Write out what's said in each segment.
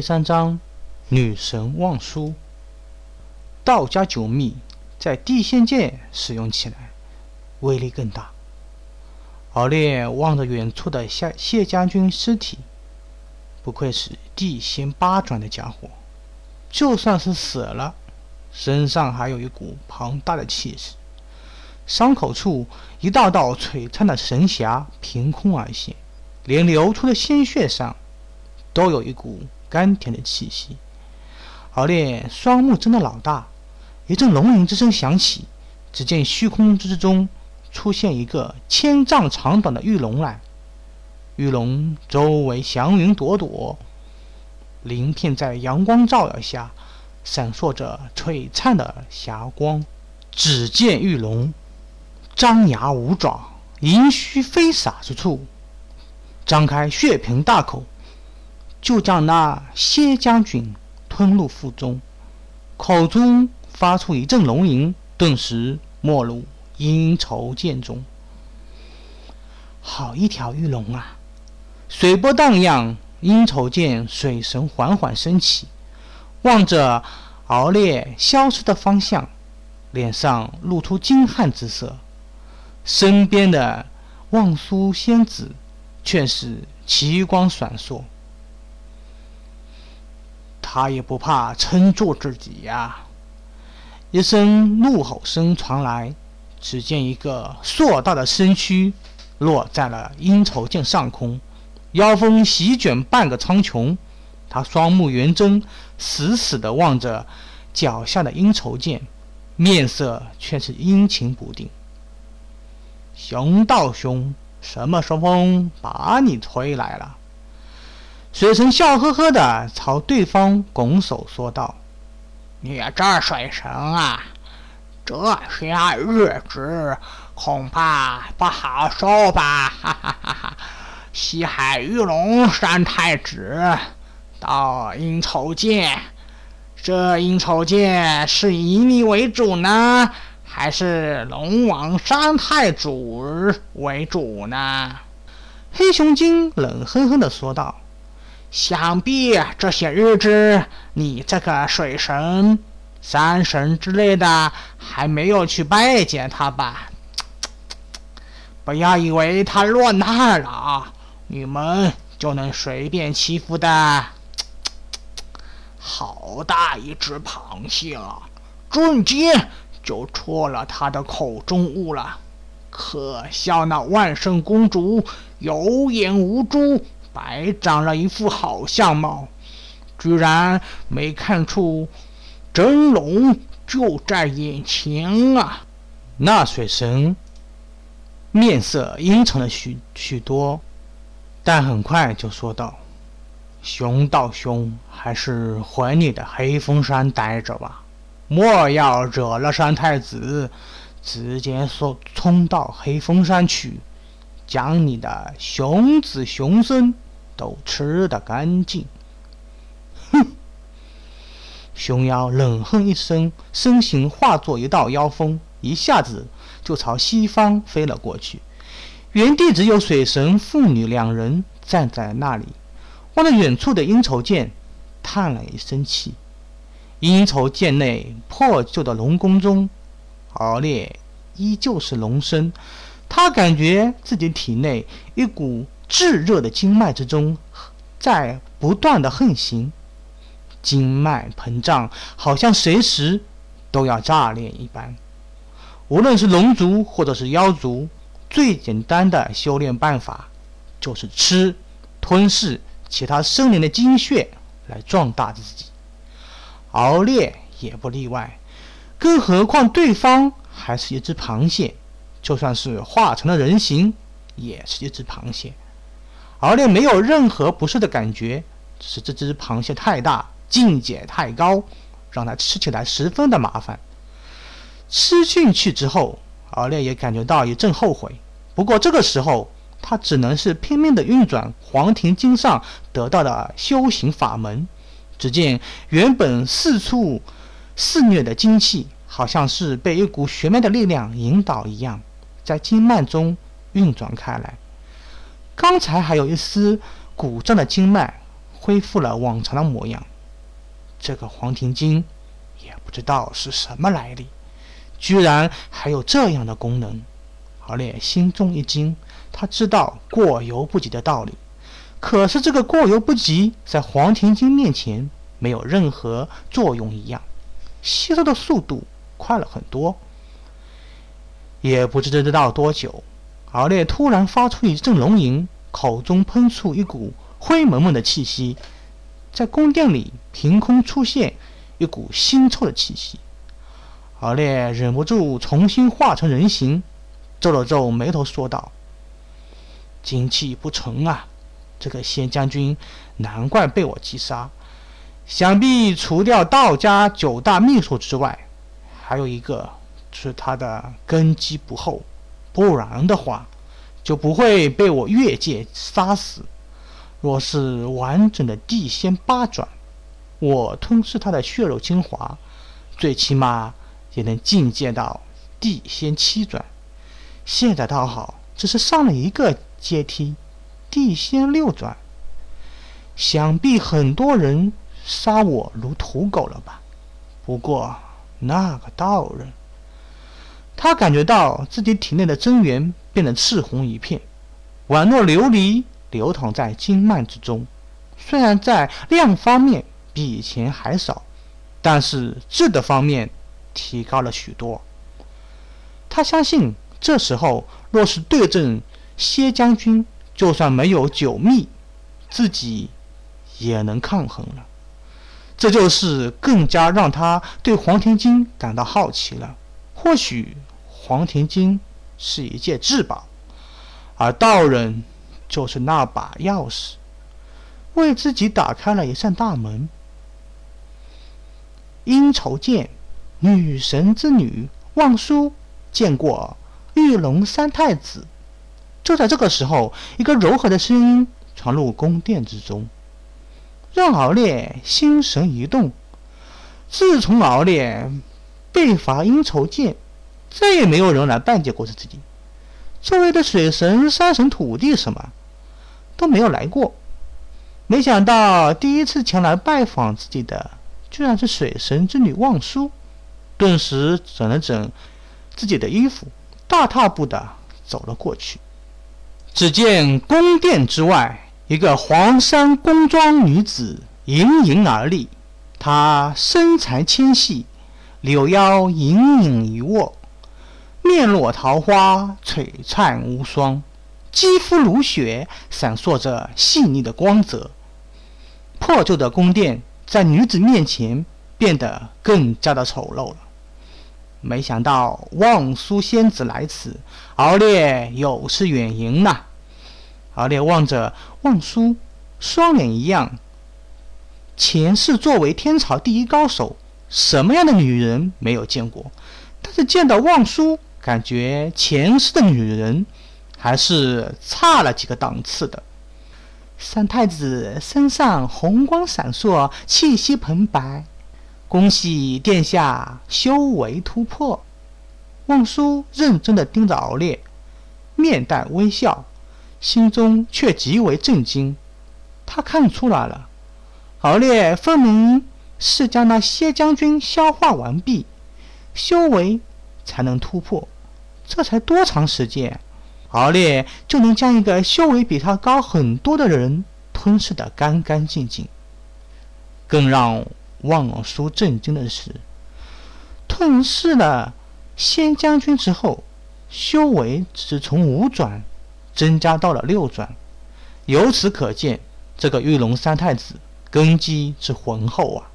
第三章，女神望舒。道家九秘在地仙界使用起来，威力更大。敖烈望着远处的谢谢将军尸体，不愧是地仙八转的家伙，就算是死了，身上还有一股庞大的气势。伤口处一道道璀璨的神霞凭空而现，连流出的鲜血上都有一股。甘甜的气息，敖烈双目睁得老大，一阵龙吟之声响起，只见虚空之中出现一个千丈长短的玉龙来，玉龙周围祥云朵朵，鳞片在阳光照耀下闪烁着璀璨的霞光。只见玉龙张牙舞爪，银须飞洒之处，张开血盆大口。就将那谢将军吞入腹中，口中发出一阵龙吟，顿时没入阴愁剑中。好一条玉龙啊！水波荡漾，阴愁剑水神缓缓升起，望着敖烈消失的方向，脸上露出惊骇之色。身边的望舒仙子却是奇光闪烁。他也不怕撑住自己呀！一声怒吼声传来，只见一个硕大的身躯落在了阴愁剑上空，妖风席卷半个苍穹。他双目圆睁，死死地望着脚下的阴愁剑，面色却是阴晴不定。熊道兄，什么时候把你推来了？水神笑呵呵地朝对方拱手说道：“你这水神啊，这些日子恐怕不好受吧？哈哈哈哈！西海玉龙三太子到阴愁界，这阴愁界是以你为主呢，还是龙王三太子为主呢？”黑熊精冷哼哼地说道。想必这些日子，你这个水神、山神之类的还没有去拜见他吧？不要以为他落难了啊，你们就能随便欺负的。好大一只螃蟹啊！瞬间就戳了他的口中物了。可笑那万圣公主有眼无珠。白长了一副好相貌，居然没看出真龙就在眼前啊！那水神面色阴沉了许许多，但很快就说道：“熊道兄，还是回你的黑风山待着吧，莫要惹了三太子，直接说冲到黑风山去。”将你的熊子熊孙都吃得干净！哼！熊妖冷哼一声，身形化作一道妖风，一下子就朝西方飞了过去。原地只有水神父女两人站在那里，望着远处的阴愁剑，叹了一声气。阴愁剑内破旧的龙宫中，敖烈依旧是龙身。他感觉自己体内一股炙热的经脉之中在不断的横行，经脉膨胀，好像随时都要炸裂一般。无论是龙族或者是妖族，最简单的修炼办法就是吃、吞噬其他生灵的精血来壮大自己。敖烈也不例外，更何况对方还是一只螃蟹。就算是化成了人形，也是一只螃蟹。敖烈没有任何不适的感觉，只是这只螃蟹太大，境界太高，让他吃起来十分的麻烦。吃进去之后，敖烈也感觉到一阵后悔。不过这个时候，他只能是拼命的运转黄庭经上得到的修行法门。只见原本四处肆虐的精气，好像是被一股玄妙的力量引导一样。在经脉中运转开来，刚才还有一丝鼓胀的经脉，恢复了往常的模样。这个黄庭经也不知道是什么来历，居然还有这样的功能。敖烈心中一惊，他知道过犹不及的道理，可是这个过犹不及在黄庭经面前没有任何作用一样，吸收的速度快了很多。也不知道多久，敖烈突然发出一阵龙吟，口中喷出一股灰蒙蒙的气息，在宫殿里凭空出现一股腥臭的气息。敖烈忍不住重新化成人形。皱了皱眉头，说道：“精气不纯啊！这个仙将军难怪被我击杀。想必除掉道家九大秘术之外，还有一个是他的根基不厚。不然的话，就不会被我越界杀死。若是完整的地仙八转，我吞噬他的血肉精华，最起码也能进阶到地仙七转。”现在倒好，只是上了一个阶梯，地仙六转。想必很多人杀我如土狗了吧？不过那个道人，他感觉到自己体内的真元变得赤红一片，宛若琉璃流淌在经脉之中。虽然在量方面比以前还少，但是质的方面提高了许多。他相信。这时候，若是对阵谢将军，就算没有九秘，自己也能抗衡了。这就是更加让他对黄庭金感到好奇了。或许黄庭金是一件至宝，而道人就是那把钥匙，为自己打开了一扇大门。阴愁剑，女神之女，望舒见过。玉龙三太子。就在这个时候，一个柔和的声音传入宫殿之中，让敖烈心神一动。自从敖烈被罚阴愁剑，再也没有人来拜见过自己。周围的水神、山神、土地什么都没有来过。没想到第一次前来拜访自己的，居然是水神之女望舒。顿时整了整自己的衣服。大踏步的走了过去，只见宫殿之外，一个黄衫宫装女子盈盈而立。她身材纤细，柳腰隐隐一握，面若桃花，璀璨无双，肌肤如雪，闪烁着细腻的光泽。破旧的宫殿在女子面前变得更加的丑陋了。没想到望舒仙子来此，敖烈有失远迎呐。敖烈望着望舒，双脸一样。前世作为天朝第一高手，什么样的女人没有见过？但是见到望舒，感觉前世的女人还是差了几个档次的。三太子身上红光闪烁，气息澎湃。恭喜殿下修为突破！望舒认真的盯着敖烈，面带微笑，心中却极为震惊。他看出来了，敖烈分明是将那谢将军消化完毕，修为才能突破。这才多长时间，敖烈就能将一个修为比他高很多的人吞噬得干干净净？更让……望叔震惊的是，吞噬了仙将军之后，修为只是从五转增加到了六转。由此可见，这个玉龙三太子根基之浑厚啊！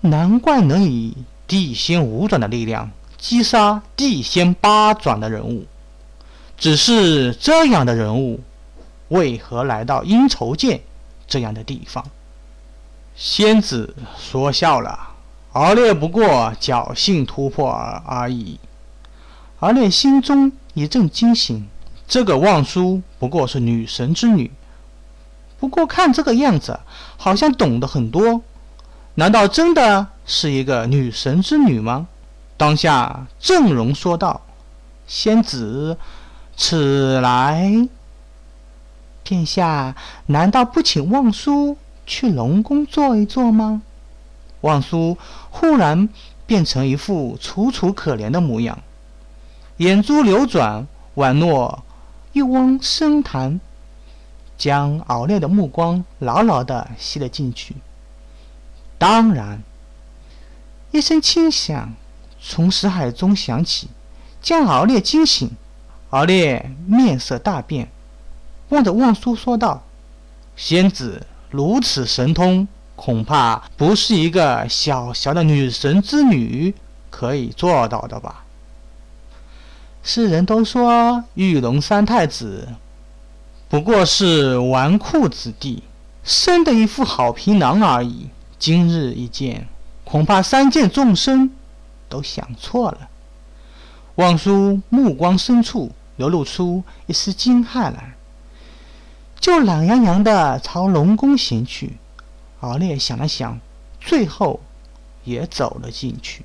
难怪能以地仙五转的力量击杀地仙八转的人物。只是这样的人物，为何来到阴愁涧这样的地方？仙子说笑了，敖烈不过侥幸突破而而已。敖烈心中一阵惊醒，这个望舒不过是女神之女，不过看这个样子，好像懂得很多。难道真的是一个女神之女吗？当下郑容说道：“仙子，此来，殿下难道不请望舒？”去龙宫坐一坐吗？望叔忽然变成一副楚楚可怜的模样，眼珠流转，宛若一汪深潭，将敖烈的目光牢牢地吸了进去。当然，一声轻响从识海中响起，将敖烈惊醒。敖烈面色大变，望着望苏说道：“仙子如此神通。”恐怕不是一个小小的女神之女可以做到的吧？世人都说玉龙三太子不过是纨绔子弟，生的一副好皮囊而已。今日一见，恐怕三界众生都想错了。望舒目光深处流露出一丝惊骇来，就懒洋洋的朝龙宫行去。敖烈想了想，最后也走了进去。